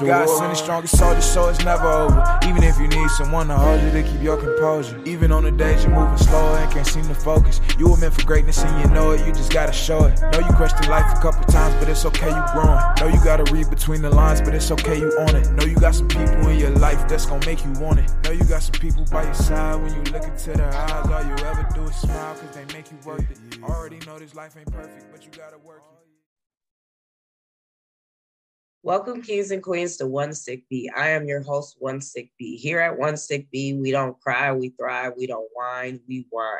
God send the strongest soldier, so it's never over. Even if you need someone to hold you to keep your composure. Even on the days you're moving slower and can't seem to focus. You were meant for greatness and you know it, you just gotta show it. Know you questioned life a couple times, but it's okay, you growing. Know you gotta read between the lines, but it's okay, you own it. Know you got some people in your life that's gonna make you want it. Know you got some people by your side when you look into their eyes. All you ever do is smile, cause they make you worth it. Already know this life ain't perfect, but you gotta work it. Welcome, kings and queens, to One Sick Bee. I am your host, One Sick Bee. Here at One Sick Bee, we don't cry, we thrive, we don't whine, we whine.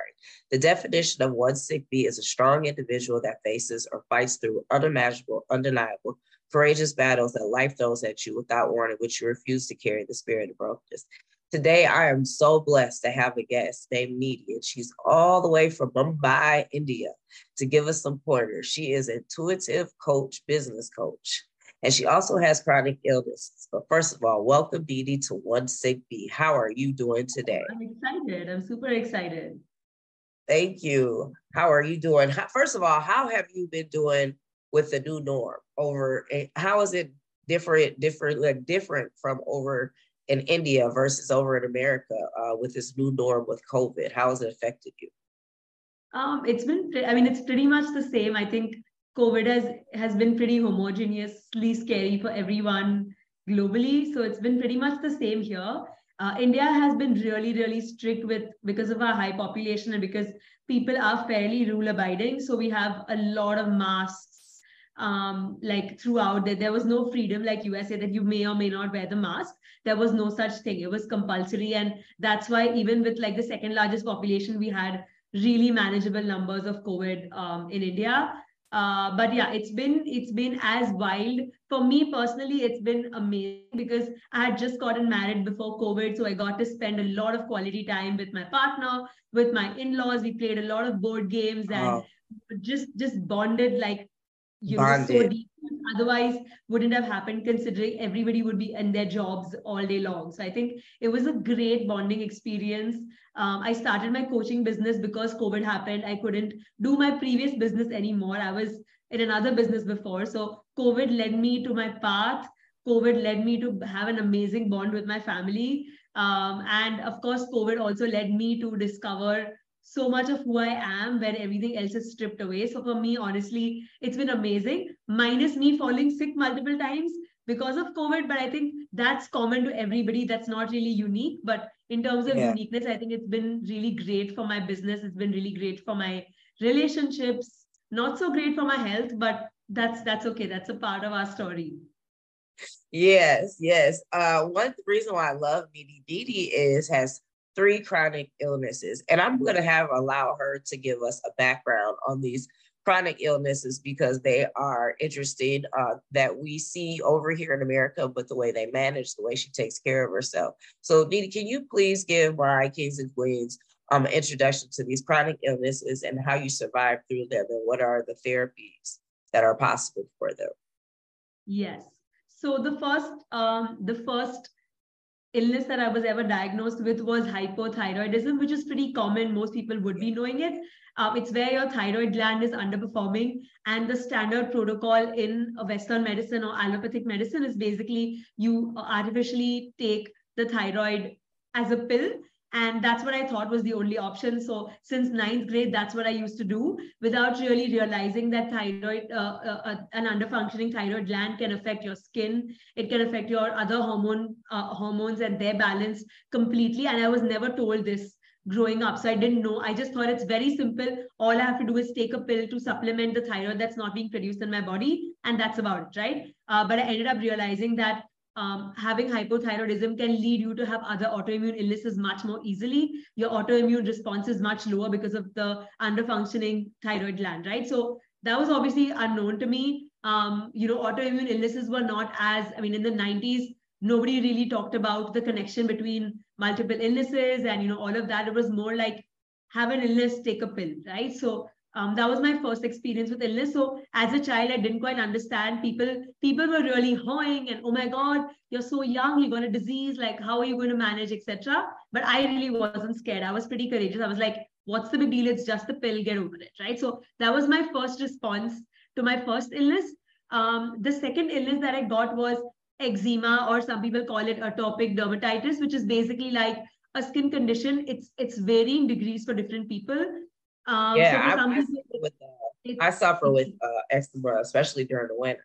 The definition of One Sick Bee is a strong individual that faces or fights through unimaginable, undeniable, courageous battles that life throws at you without warning, which you refuse to carry the spirit of brokenness. Today, I am so blessed to have a guest named and she's all the way from Mumbai, India, to give us some pointers. She is intuitive coach, business coach and she also has chronic illnesses. But first of all, welcome Neeti to One Sick Bee. How are you doing today? I'm excited. I'm super excited. Thank you. How are you doing? First of all, how have you been doing with the new norm over? Eh, how is it different, different, like different from over in India versus over in America uh, with this new norm with COVID? How has it affected you? Um, it's been, I mean, it's pretty much the same. I think COVID has has been pretty homogeneously scary for everyone globally. So it's been pretty much the same here. Uh, India has been really, really strict with because of our high population and because people are fairly rule abiding. So we have a lot of masks um, like throughout. There, there was no freedom like USA that you may or may not wear the mask. There was no such thing. It was compulsory, and that's why even with like the second largest population, we had really manageable numbers of COVID um, in India. Uh, but yeah, it's been it's been as wild for me personally. It's been amazing because I had just gotten married before COVID, so I got to spend a lot of quality time with my partner, with my in-laws. We played a lot of board games and wow. just just bonded like you know so deep otherwise wouldn't have happened considering everybody would be in their jobs all day long. So i think it was a great bonding experience. Um, i started my coaching business because covid happened. I couldn't do my previous business anymore. I was in another business before. So covid led me to my path. Covid led me to have an amazing bond with my family. Um, and of course covid also led me to discover so much of who I am when everything else is stripped away. So for me, honestly, it's been amazing, minus me falling sick multiple times because of COVID. But I think that's common to everybody. That's not really unique. But in terms of yeah. uniqueness, I think it's been really great for my business. It's been really great for my relationships. Not so great for my health, but that's that's okay. That's a part of our story. Yes, yes. Uh, one reason why I love Neeti Neeti is has three chronic illnesses. And I'm going to have allow her to give us a background on these chronic illnesses because they are interesting uh, that we see over here in America, but the way they manage, the way she takes care of herself. So, Nita, can you please give my kings and queens um, an introduction to these chronic illnesses and how you survive through them and what are the therapies that are possible for them? Yes. So the first, um, the first illness that I was ever diagnosed with was hypothyroidism, which is pretty common. Most people would be knowing it. Uh, it's where your thyroid gland is underperforming, and the standard protocol in Western medicine or allopathic medicine is basically you artificially take the thyroid as a pill and that's what i thought was the only option. So since ninth grade that's what i used to do without really realizing that thyroid uh, uh, uh, an underfunctioning thyroid gland can affect your skin. It can affect your other hormone uh, hormones and their balance completely. And i was never told this growing up. So i didn't know. I just thought it's very simple. All i have to do is take a pill to supplement the thyroid that's not being produced in my body. And that's about it right? Uh, but i ended up realizing that um, having hypothyroidism can lead you to have other autoimmune illnesses much more easily. Your autoimmune response is much lower because of the underfunctioning thyroid gland, right? So that was obviously unknown to me. Um, you know, autoimmune illnesses were not as, I mean, in the 90s, nobody really talked about the connection between multiple illnesses and, you know, all of that. It was more like have an illness, take a pill, right? So um, that was my first experience with illness. So as a child, I didn't quite understand. People people were really hoeing and oh my god, you're so young, you got a disease. Like how are you going to manage, etc. But I really wasn't scared. I was pretty courageous. I was like, what's the big deal? It's just a pill. Get over it, right? So that was my first response to my first illness. Um, the second illness that I got was eczema, or some people call it atopic dermatitis, which is basically like a skin condition. It's it's varying degrees for different people. Um, yeah, so I, I, suffer with, uh, I suffer with uh, eczema, especially during the winter.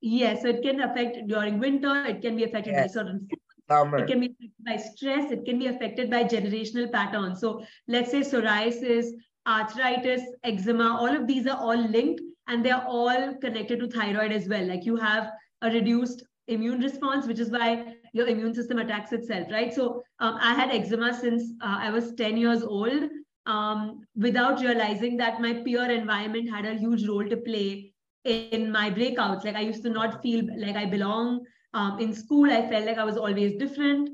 Yes, so it can affect during winter. It can be affected yes. by certain Summer. It can be affected by stress. It can be affected by generational patterns. So let's say psoriasis, arthritis, eczema, all of these are all linked and they're all connected to thyroid as well. Like you have a reduced immune response, which is why your immune system attacks itself, right? So um, I had eczema since uh, I was 10 years old um, without realizing that my peer environment had a huge role to play in my breakouts. Like I used to not feel like I belong. Um, in school, I felt like I was always different.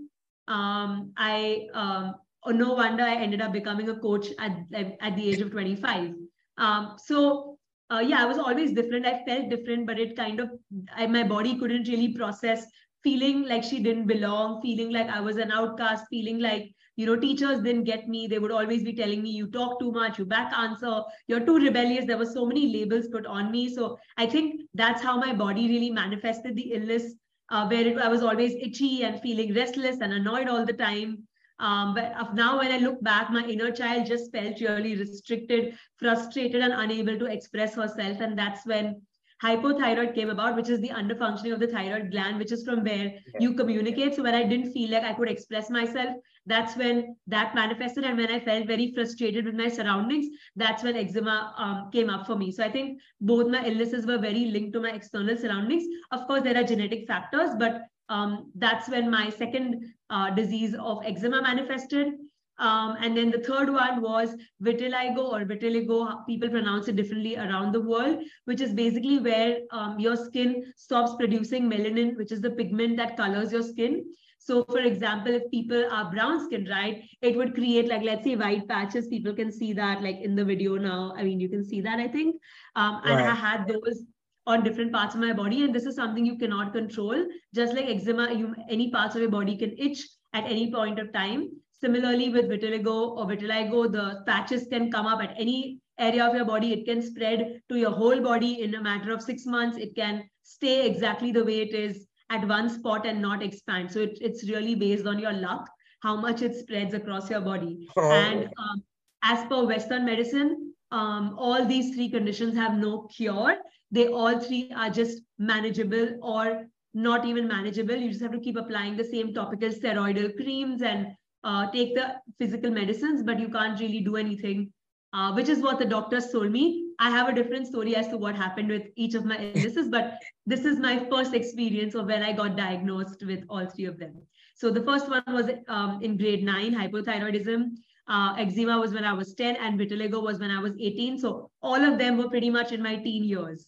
Um, I um, no wonder I ended up becoming a coach at at the age of 25. Um, so uh, yeah, I was always different. I felt different, but it kind of I, my body couldn't really process feeling like she didn't belong, feeling like I was an outcast, feeling like you know teachers didn't get me. They would always be telling me, "You talk too much, you back answer, you're too rebellious." There were so many labels put on me. So I think that's how my body really manifested the illness uh, where it, I was always itchy and feeling restless and annoyed all the time. Um, but now, when I look back, my inner child just felt really restricted, frustrated, and unable to express herself. And that's when hypothyroid came about, which is the underfunctioning of the thyroid gland, which is from where you communicate. So when I didn't feel like I could express myself, that's when that manifested. And when I felt very frustrated with my surroundings, that's when eczema um, came up for me. So I think both my illnesses were very linked to my external surroundings. Of course, there are genetic factors, but um, that's when my second uh, disease of eczema manifested. Um, and then the third one was vitiligo or vitiligo. People pronounce it differently around the world, which is basically where um, your skin stops producing melanin, which is the pigment that colors your skin. So, for example, if people are brown skinned, right, it would create like, let's say, white patches. People can see that like in the video now. I mean, you can see that, I think. Um, and right. I had those on different parts of my body. And this is something you cannot control. Just like eczema, you, any parts of your body can itch at any point of time. Similarly, with vitiligo or vitiligo, the patches can come up at any area of your body. It can spread to your whole body in a matter of six months. It can stay exactly the way it is at one spot and not expand. So it, it's really based on your luck, how much it spreads across your body. Oh. And um, as per Western medicine, um, all these three conditions have no cure. They all three are just manageable or not even manageable. You just have to keep applying the same topical steroidal creams and uh, take the physical medicines, but you can't really do anything, uh, which is what the doctors told me. I have a different story as to what happened with each of my illnesses, but this is my first experience of when I got diagnosed with all three of them. So the first one was um, in grade nine, hypothyroidism. Uh, eczema was when I was 10 and vitiligo was when I was 18. So all of them were pretty much in my teen years.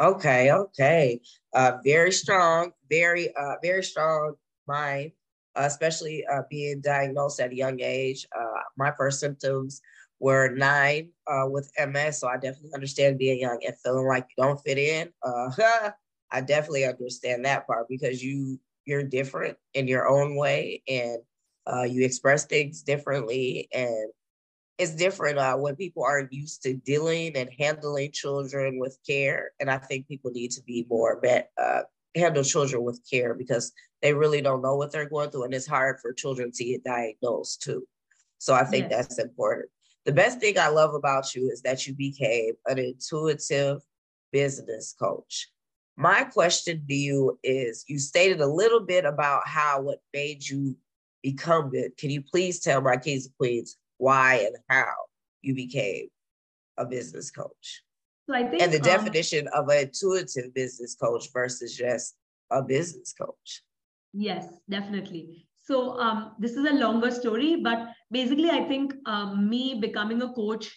Okay, okay. Uh, very strong, very, uh, very strong mind especially uh, being diagnosed at a young age. Uh, my first symptoms were nine uh, with MS, so I definitely understand being young and feeling like you don't fit in. Uh, I definitely understand that part because you you're different in your own way and uh, you express things differently and it's different uh, when people aren't used to dealing and handling children with care and i think people need to be more uh, handle children with care because they really don't know what they're going through and it's hard for children to get diagnosed too so i think yes. that's important the best thing i love about you is that you became an intuitive business coach my question to you is you stated a little bit about how what made you become it can you please tell my kings and queens why and how you became a business coach so I think, and the um, definition of an intuitive business coach versus just a business coach. Yes, definitely. So um, this is a longer story, but basically, I think um, me becoming a coach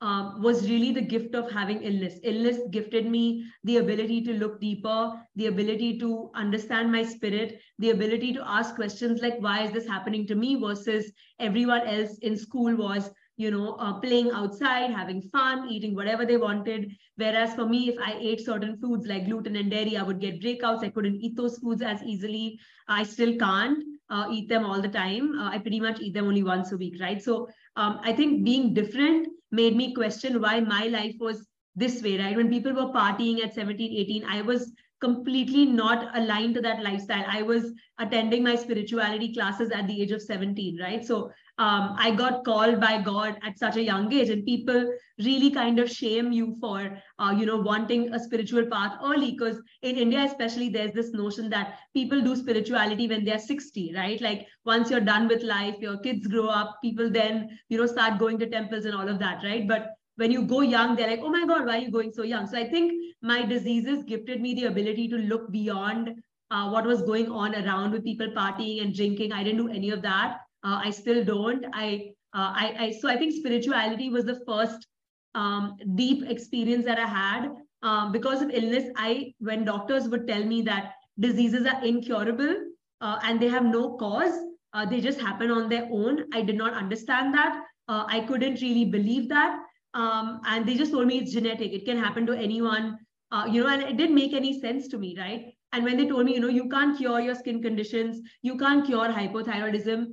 um, was really the gift of having illness. Illness gifted me the ability to look deeper, the ability to understand my spirit, the ability to ask questions like, why is this happening to me versus everyone else in school was you know, uh, playing outside, having fun, eating whatever they wanted. Whereas for me, if I ate certain foods like gluten and dairy, I would get breakouts. I couldn't eat those foods as easily. I still can't uh, eat them all the time. Uh, I pretty much eat them only once a week, right? So um, I think being different made me question why my life was this way, right? When people were partying at 17, 18, I was completely not aligned to that lifestyle. I was attending my spirituality classes at the age of 17, right? So um, I got called by God at such a young age, and people really kind of shame you for, uh, you know, wanting a spiritual path early. Because in India, especially, there's this notion that people do spirituality when they're 60, right? Like once you're done with life, your kids grow up, people then, you know, start going to temples and all of that, right? But when you go young, they're like, oh my God, why are you going so young? So I think my diseases gifted me the ability to look beyond uh, what was going on around with people partying and drinking. I didn't do any of that. Uh, I still don't. I, uh, I, I, so I think spirituality was the first um, deep experience that I had. Um, because of illness, I when doctors would tell me that diseases are incurable uh, and they have no cause, uh, they just happen on their own. I did not understand that. Uh, I couldn't really believe that um, and they just told me it's genetic it can happen to anyone uh, you know and it didn't make any sense to me right and when they told me you know you can't cure your skin conditions you can't cure hypothyroidism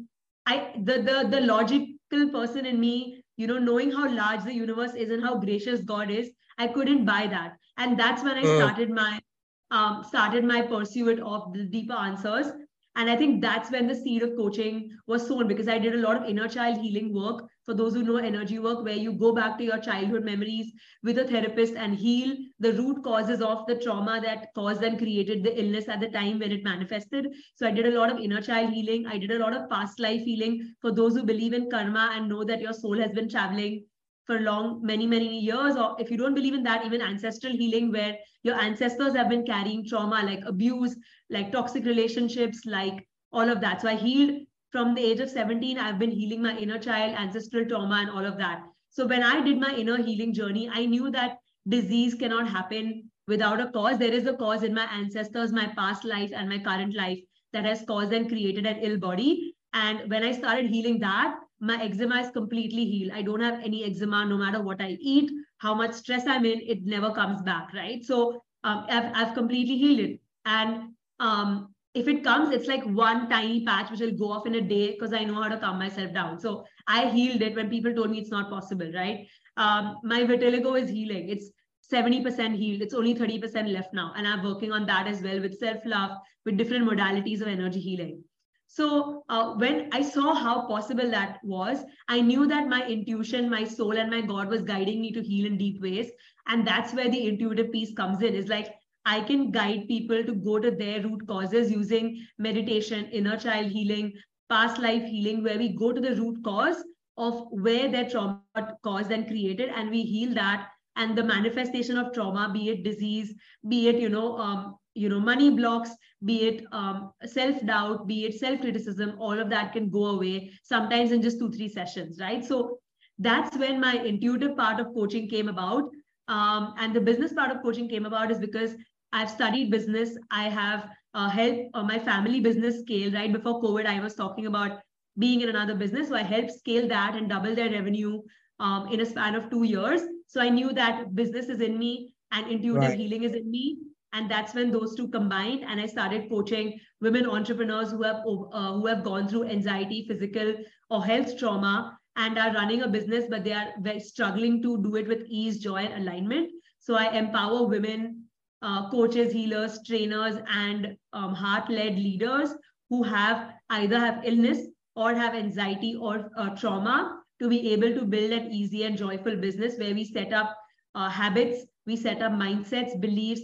i the the, the logical person in me you know knowing how large the universe is and how gracious god is i couldn't buy that and that's when i uh. started my um, started my pursuit of the deeper answers and I think that's when the seed of coaching was sown because I did a lot of inner child healing work. For those who know energy work, where you go back to your childhood memories with a therapist and heal the root causes of the trauma that caused and created the illness at the time when it manifested. So I did a lot of inner child healing. I did a lot of past life healing for those who believe in karma and know that your soul has been traveling for long, many, many years. Or if you don't believe in that, even ancestral healing, where your ancestors have been carrying trauma like abuse, like toxic relationships, like all of that. So I healed from the age of 17. I've been healing my inner child, ancestral trauma, and all of that. So when I did my inner healing journey, I knew that disease cannot happen without a cause. There is a cause in my ancestors, my past life, and my current life that has caused and created an ill body. And when I started healing that, my eczema is completely healed. I don't have any eczema no matter what I eat, how much stress I'm in, it never comes back, right? So um, I've, I've completely healed it. And um, if it comes, it's like one tiny patch which will go off in a day because I know how to calm myself down. So I healed it when people told me it's not possible, right? Um, my vitiligo is healing. It's 70% healed. It's only 30% left now. And I'm working on that as well with self love, with different modalities of energy healing. So uh, when I saw how possible that was, I knew that my intuition, my soul, and my God was guiding me to heal in deep ways. And that's where the intuitive piece comes in. Is like I can guide people to go to their root causes using meditation, inner child healing, past life healing, where we go to the root cause of where their trauma caused and created, and we heal that. And the manifestation of trauma, be it disease, be it you know um, you know money blocks be it um, self doubt be it self criticism all of that can go away sometimes in just two three sessions right so that's when my intuitive part of coaching came about um, and the business part of coaching came about is because i've studied business. I have uh, helped uh, my family business scale right? Before covid i was talking about being in another business. So i helped scale that and double their revenue um, in a span of two years. So i knew that business is in me and intuitive right. healing is in me. And that's when those two combined and i started coaching women entrepreneurs who have uh, who have gone through anxiety physical or health trauma and are running a business but they are very struggling to do it with ease joy and alignment. So i empower women uh, coaches healers trainers and um, heart-led leaders who have either have illness or have anxiety or uh, trauma to be able to build an easy and joyful business where we set up uh, habits we set up mindsets beliefs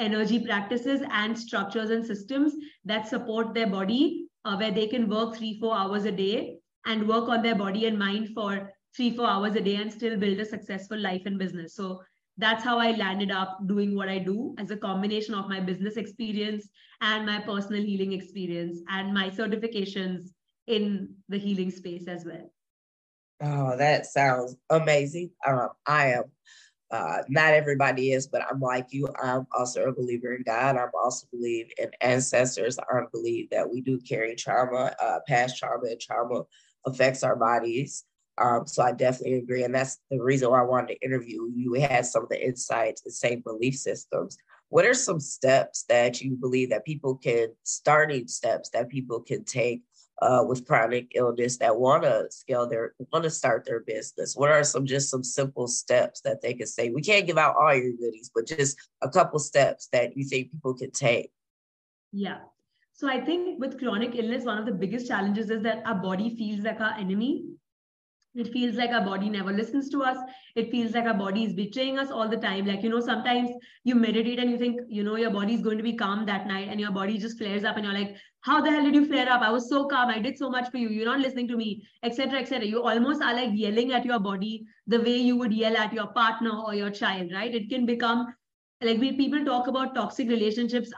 energy practices and structures and systems that support their body, uh, where they can work three, four hours a day and work on their body and mind for three, four hours a day and still build a successful life and business. So that's how I landed up doing what I do as a combination of my business experience and my personal healing experience and my certifications in the healing space as well. Oh, that sounds amazing. Um, I am uh, not everybody is, but I'm like you. I'm also a believer in God. I'm also believe in ancestors. I believe that we do carry trauma, uh, past trauma, and trauma affects our bodies. Um, so I definitely agree, and that's the reason why I wanted to interview you. We had some of the insights, the same belief systems. What are some steps that you believe that people can starting steps that people can take uh, with chronic illness that want to scale their want to start their business? What are some just some simple steps that they can say? We can't give out all your goodies, but just a couple steps that you think people can take. Yeah. So I think with chronic illness, one of the biggest challenges is that our body feels like our enemy it feels like our body never listens to us. It feels like our body is betraying us all the time. Like you know sometimes you meditate and you think you know your body is going to be calm that night and your body just flares up and you're like how the hell did you flare up? I was so calm. I did so much for you. You're not listening to me etc etc you almost are like yelling at your body the way you would yell at your partner or your child right? It can become like we people talk about toxic relationships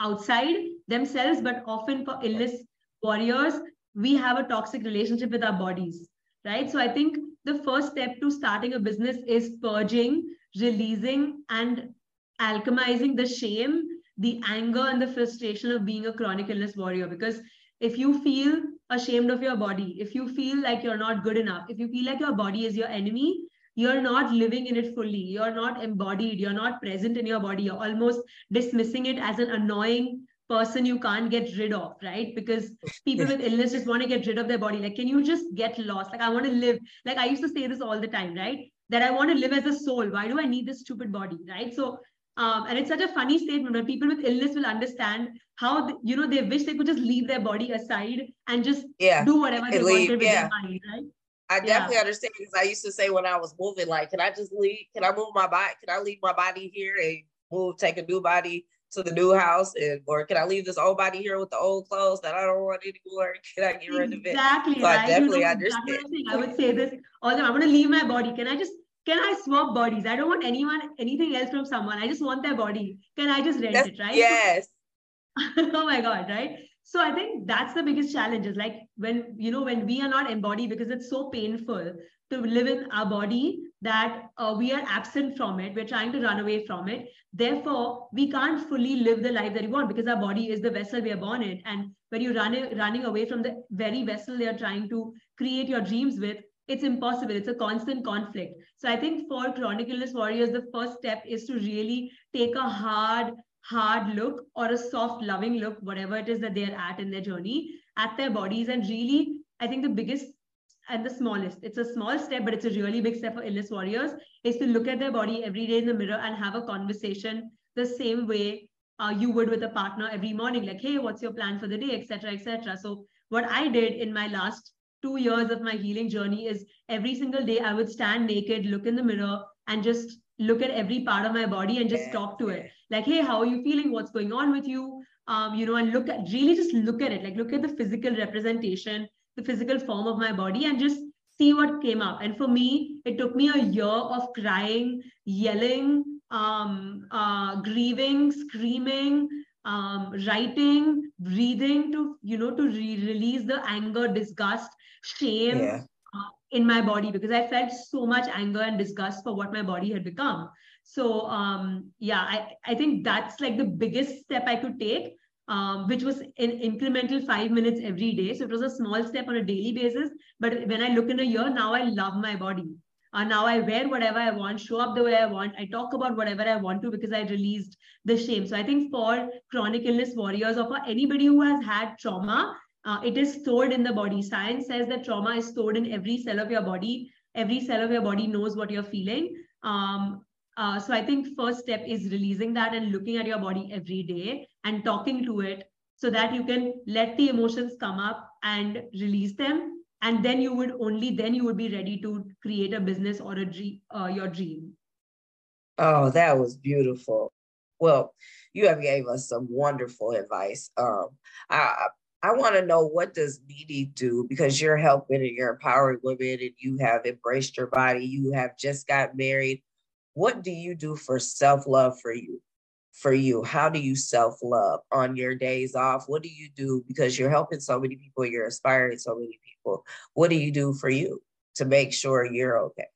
outside themselves but often for illness warriors we have a toxic relationship with our bodies right? So I think the first step to starting a business is purging, releasing, and alchemizing the shame, the anger, and the frustration of being a chronic illness warrior. Because if you feel ashamed of your body, if you feel like you're not good enough, if you feel like your body is your enemy, you're not living in it fully. You're not embodied. You're not present in your body. You're almost dismissing it as an annoying person you can't get rid of, right? Because people with illness just want to get rid of their body. Like, can you just get lost? Like, I want to live. Like, I used to say this all the time, right? That I want to live as a soul. Why do I need this stupid body, right? So, um, and it's such a funny statement where people with illness will understand how you know they wish they could just leave their body aside and just yeah. do whatever they leave, wanted with yeah. their mind, right? I definitely yeah. understand because I used to say when I was moving, like, can I just leave? Can I move my body? Can I leave my body here and move, take a new body to the new house and or can I leave this old body here with the old clothes that I don't want anymore? Can I get rid of it? Exactly. So right. I definitely understand. I would say this all the time. I want to leave my body. Can I just can I swap bodies? I don't want anyone anything else from someone. I just want their body. Can I just rent That's, it, right? Yes. oh my God, right? So I think that's the biggest challenge is like when you know when we are not embodied because it's so painful to live in our body that uh, we are absent from it. We're trying to run away from it. Therefore we can't fully live the life that we want because our body is the vessel we are born in. And when you're running running away from the very vessel they're trying to create your dreams with it's impossible. It's a constant conflict. So i think for chronic illness warriors the first step is to really take a hard hard look or a soft loving look whatever it is that they're at in their journey at their bodies. And really i think the biggest and the smallest. It's a small step, but it's a really big step for illness warriors is to look at their body every day in the mirror and have a conversation the same way uh, you would with a partner every morning, like, hey, what's your plan for the day, etc., etc. So what I did in my last two years of my healing journey is every single day I would stand naked, look in the mirror, and just look at every part of my body and just talk to it. Like, hey, how are you feeling? What's going on with you? Um, you know, and look at really just look at it, like look at the physical representation the physical form of my body and just see what came up. And for me, it took me a year of crying, yelling, um, uh, grieving, screaming, um, writing, breathing to, you know, to re- release the anger, disgust, shame yeah. uh, in my body because I felt so much anger and disgust for what my body had become. So um, yeah, I, I think that's like the biggest step I could take um, which was an incremental five minutes every day. So it was a small step on a daily basis. But when I look in a year, now I love my body. Uh, now I wear whatever I want, show up the way I want. I talk about whatever I want to because I released the shame. So I think for chronic illness warriors or for anybody who has had trauma, uh, it is stored in the body. Science says that trauma is stored in every cell of your body. Every cell of your body knows what you're feeling. Um, uh, so I think first step is releasing that and looking at your body every day and talking to it so that you can let the emotions come up and release them. And then you would only then you would be ready to create a business or a dream, uh, your dream. Oh, that was beautiful. Well, you have gave us some wonderful advice. Um, I I want to know what does Nini do because you're helping and you're empowering women and you have embraced your body. You have just got married what do you do for self-love for you for you? How do you self-love on your days off? What do you do? Because you're helping so many people you're inspiring so many people. What do you do for you to make sure you're okay?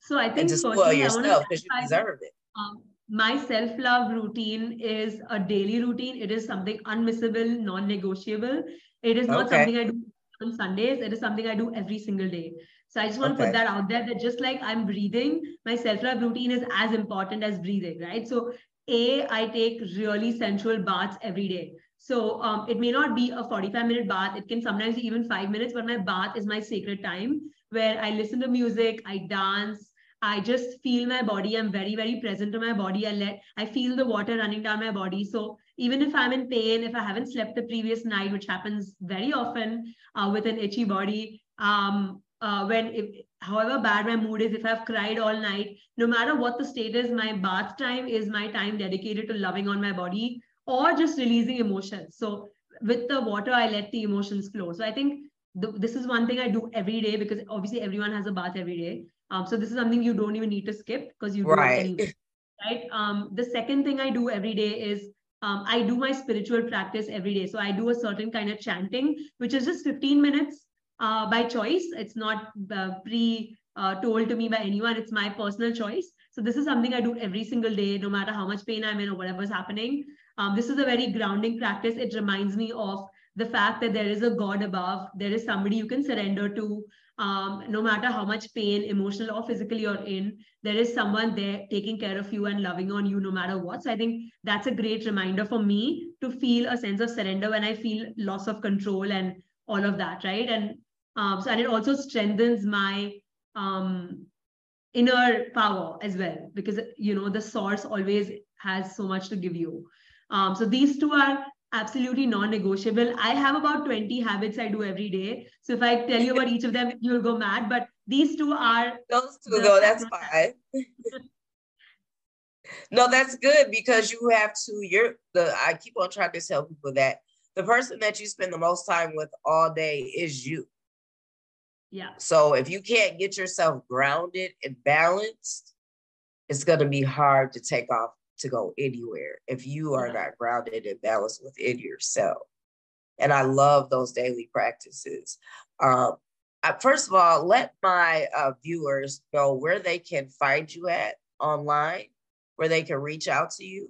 So i think and to spoil yourself because you deserve it. um, my self-love routine is a daily routine. It is something unmissable non-negotiable. It is not okay. something i do on sundays. It is something i do every single day so I just want okay. to put that out there that just like I'm breathing, my self-love routine is as important as breathing, right? So A, I take really sensual baths every day. So um, it may not be a 45 minute bath. It can sometimes be even five minutes, but my bath is my sacred time where I listen to music, I dance, I just feel my body. I'm very, very present to my body. I let I feel the water running down my body. So even if I'm in pain, if I haven't slept the previous night, which happens very often uh, with an itchy body, um, uh, when if, however bad my mood is, if I've cried all night, no matter what the state is, my bath time is my time dedicated to loving on my body or just releasing emotions. So with the water, I let the emotions flow. So I think the, this is one thing I do every day because obviously everyone has a bath every day. Um, so this is something you don't even need to skip because you do right. it anyway. Right. Um, the second thing I do every day is um, I do my spiritual practice every day. So I do a certain kind of chanting, which is just 15 minutes uh, by choice. It's not uh, pre uh, told to me by anyone. It's my personal choice. So this is something I do every single day, no matter how much pain I'm in or whatever's happening. Um, this is a very grounding practice. It reminds me of the fact that there is a God above, there is somebody you can surrender to. Um, no matter how much pain, emotional or physical you're in, there is someone there taking care of you and loving on you no matter what. So I think that's a great reminder for me to feel a sense of surrender when I feel loss of control and all of that, right? And um, so and it also strengthens my um, inner power as well because you know the source always has so much to give you. Um, so these two are absolutely non-negotiable. I have about 20 habits I do every day. So if I tell you about each of them, you'll go mad. But these two are those two though, that's fine. no, that's good because you have to, you're the I keep on trying to tell people that the person that you spend the most time with all day is you. Yeah. So if you can't get yourself grounded and balanced, it's going to be hard to take off to go anywhere if you are not grounded and balanced within yourself. And I love those daily practices. Um, I, first of all, let my uh, viewers know where they can find you at online, where they can reach out to you.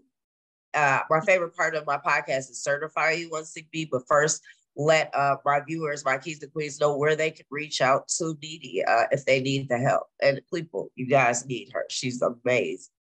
Uh, my favorite part of my podcast is certify you one sick B, but first let uh, my viewers, my keys and queens, know where they can reach out to Didi uh, if they need the help. And people, you guys need her. She's amazing.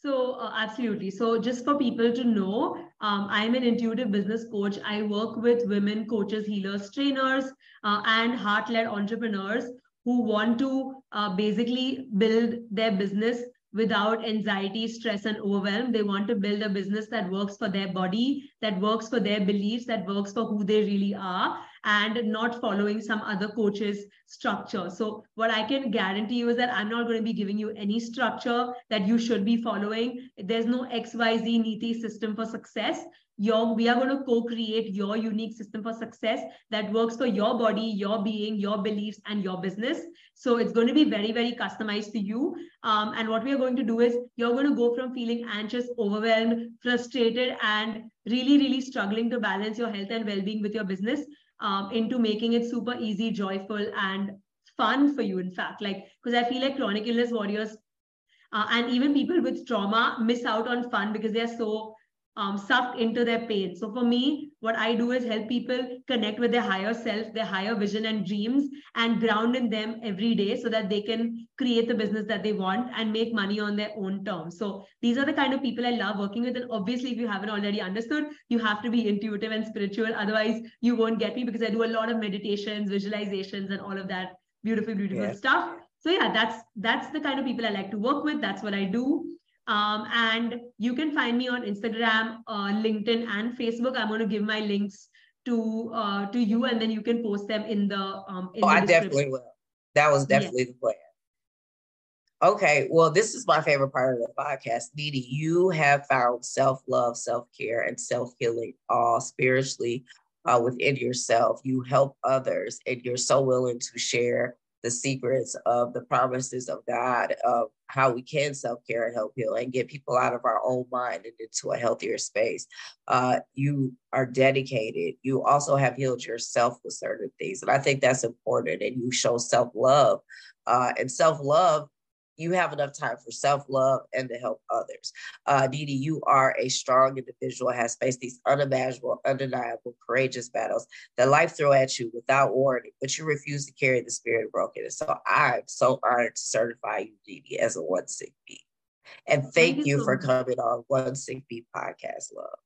So, uh, absolutely. So, just for people to know, um, I'm an intuitive business coach. I work with women coaches, healers, trainers, uh, and heart led entrepreneurs who want to uh, basically build their business without anxiety, stress, and overwhelm. They want to build a business that works for their body, that works for their beliefs, that works for who they really are, and not following some other coach's structure. So, what I can guarantee you is that I'm not going to be giving you any structure that you should be following. There's no XYZ Neeti system for success your we are going to co-create your unique system for success that works for your body your being your beliefs and your business so it's going to be very very customized to you um, and what we are going to do is you're going to go from feeling anxious overwhelmed frustrated and really really struggling to balance your health and well-being with your business um, into making it super easy joyful and fun for you in fact like because i feel like chronic illness warriors uh, and even people with trauma miss out on fun because they are so um, sucked into their pain. So for me, what I do is help people connect with their higher self, their higher vision and dreams, and ground in them every day so that they can create the business that they want and make money on their own terms. So these are the kind of people I love working with. And obviously, if you haven't already understood, you have to be intuitive and spiritual. Otherwise, you won't get me because I do a lot of meditations, visualizations, and all of that beautiful, beautiful yeah. stuff. So yeah, that's that's the kind of people I like to work with. That's what I do. Um, and you can find me on Instagram, uh, LinkedIn, and Facebook. I'm going to give my links to uh, to you, and then you can post them in the. Um, in oh, the I definitely will. That was definitely the plan. Okay, well, this is my favorite part of the podcast. Didi, you have found self love, self care, and self healing all spiritually uh, within yourself. You help others, and you're so willing to share the secrets of the promises of God of how we can self care and help heal and get people out of our own mind and into a healthier space. Uh, you are dedicated. You also have healed yourself with certain things. And I think that's important. And you show self love. Uh, and self love you have enough time for self love and to help others. Uh, Didi, you are a strong individual, has faced these unimaginable, undeniable, courageous battles that life throw at you without warning, but you refuse to carry the spirit of brokenness. So I'm so honored to certify you, Didi, as a one sick B. And thank, thank you, you so for much. coming on One Sick B podcast, love.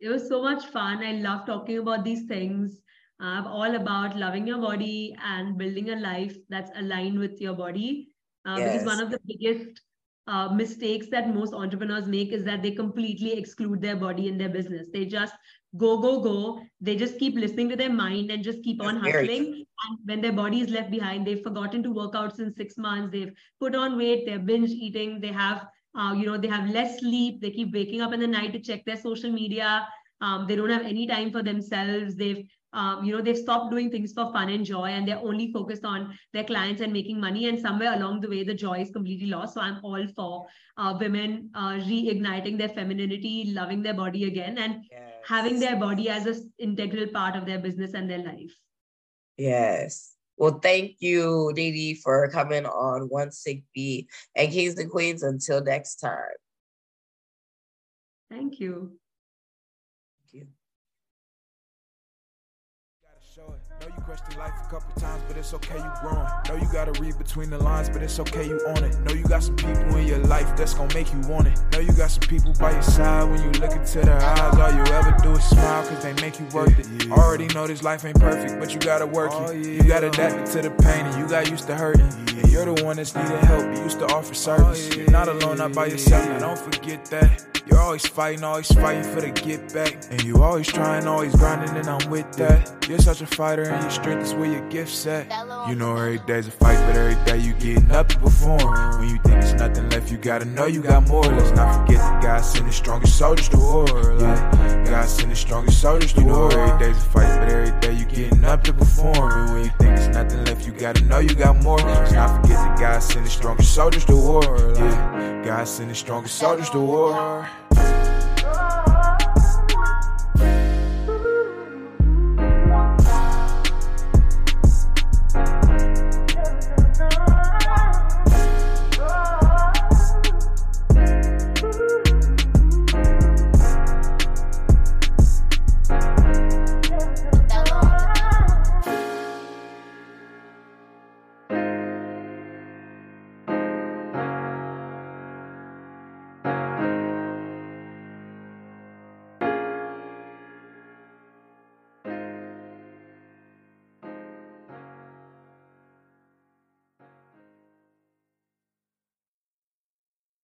it was so much fun. I love talking about these things. I'm all about loving your body and building a life that's aligned with your body. Uh, yes. Because one of the biggest uh, mistakes that most entrepreneurs make is that they completely exclude their body in their business. They just go, go, go. They just keep listening to their mind and just keep on hustling. And when their body is left behind, they've forgotten to work out since six months. They've put on weight. They're binge eating. They have, uh, you know, they have less sleep. They keep waking up in the night to check their social media. Um, they don't have any time for themselves. They've um, you know they've stopped doing things for fun and joy and they're only focused on their clients and making money and somewhere along the way the joy is completely lost. So i'm all for uh, women uh, reigniting their femininity loving their body again and yes. having their body as an integral part of their business and their life. Yes. Well thank you Didi, for coming on one sick b and kings and queens until next time. Thank you Know you questioned life a couple times, but it's okay, you growing. Know you gotta read between the lines, but it's okay, you own it. Know you got some people in your life that's gonna make you want it. Know you got some people by your side when you look into their eyes. All you ever do is smile, cause they make you worth it. Yeah. Already know this life ain't perfect, but you gotta work oh, it. Yeah. You gotta adapt to the pain, and you got used to hurting. Yeah. And you're the one that's needing help, you used to offer service. Oh, you're not alone, not by yourself, now don't forget that. You're always fighting, always fighting for the get back. And you always trying, always grinding, and I'm with that. You're such a fighter, and your strength is where your gift's at. You know every day's a fight, but every day you getting up to perform. When you think there's nothing left, you gotta know you got more. Let's not forget that God sent the strongest soldiers to war. Yeah, God sent the strongest soldiers to war. Every day's a fight, but every day you getting up to perform. And when you you gotta know you got more. Let's not forget that God sent the strongest soldiers to war. Yeah, God sent the strongest soldiers to war.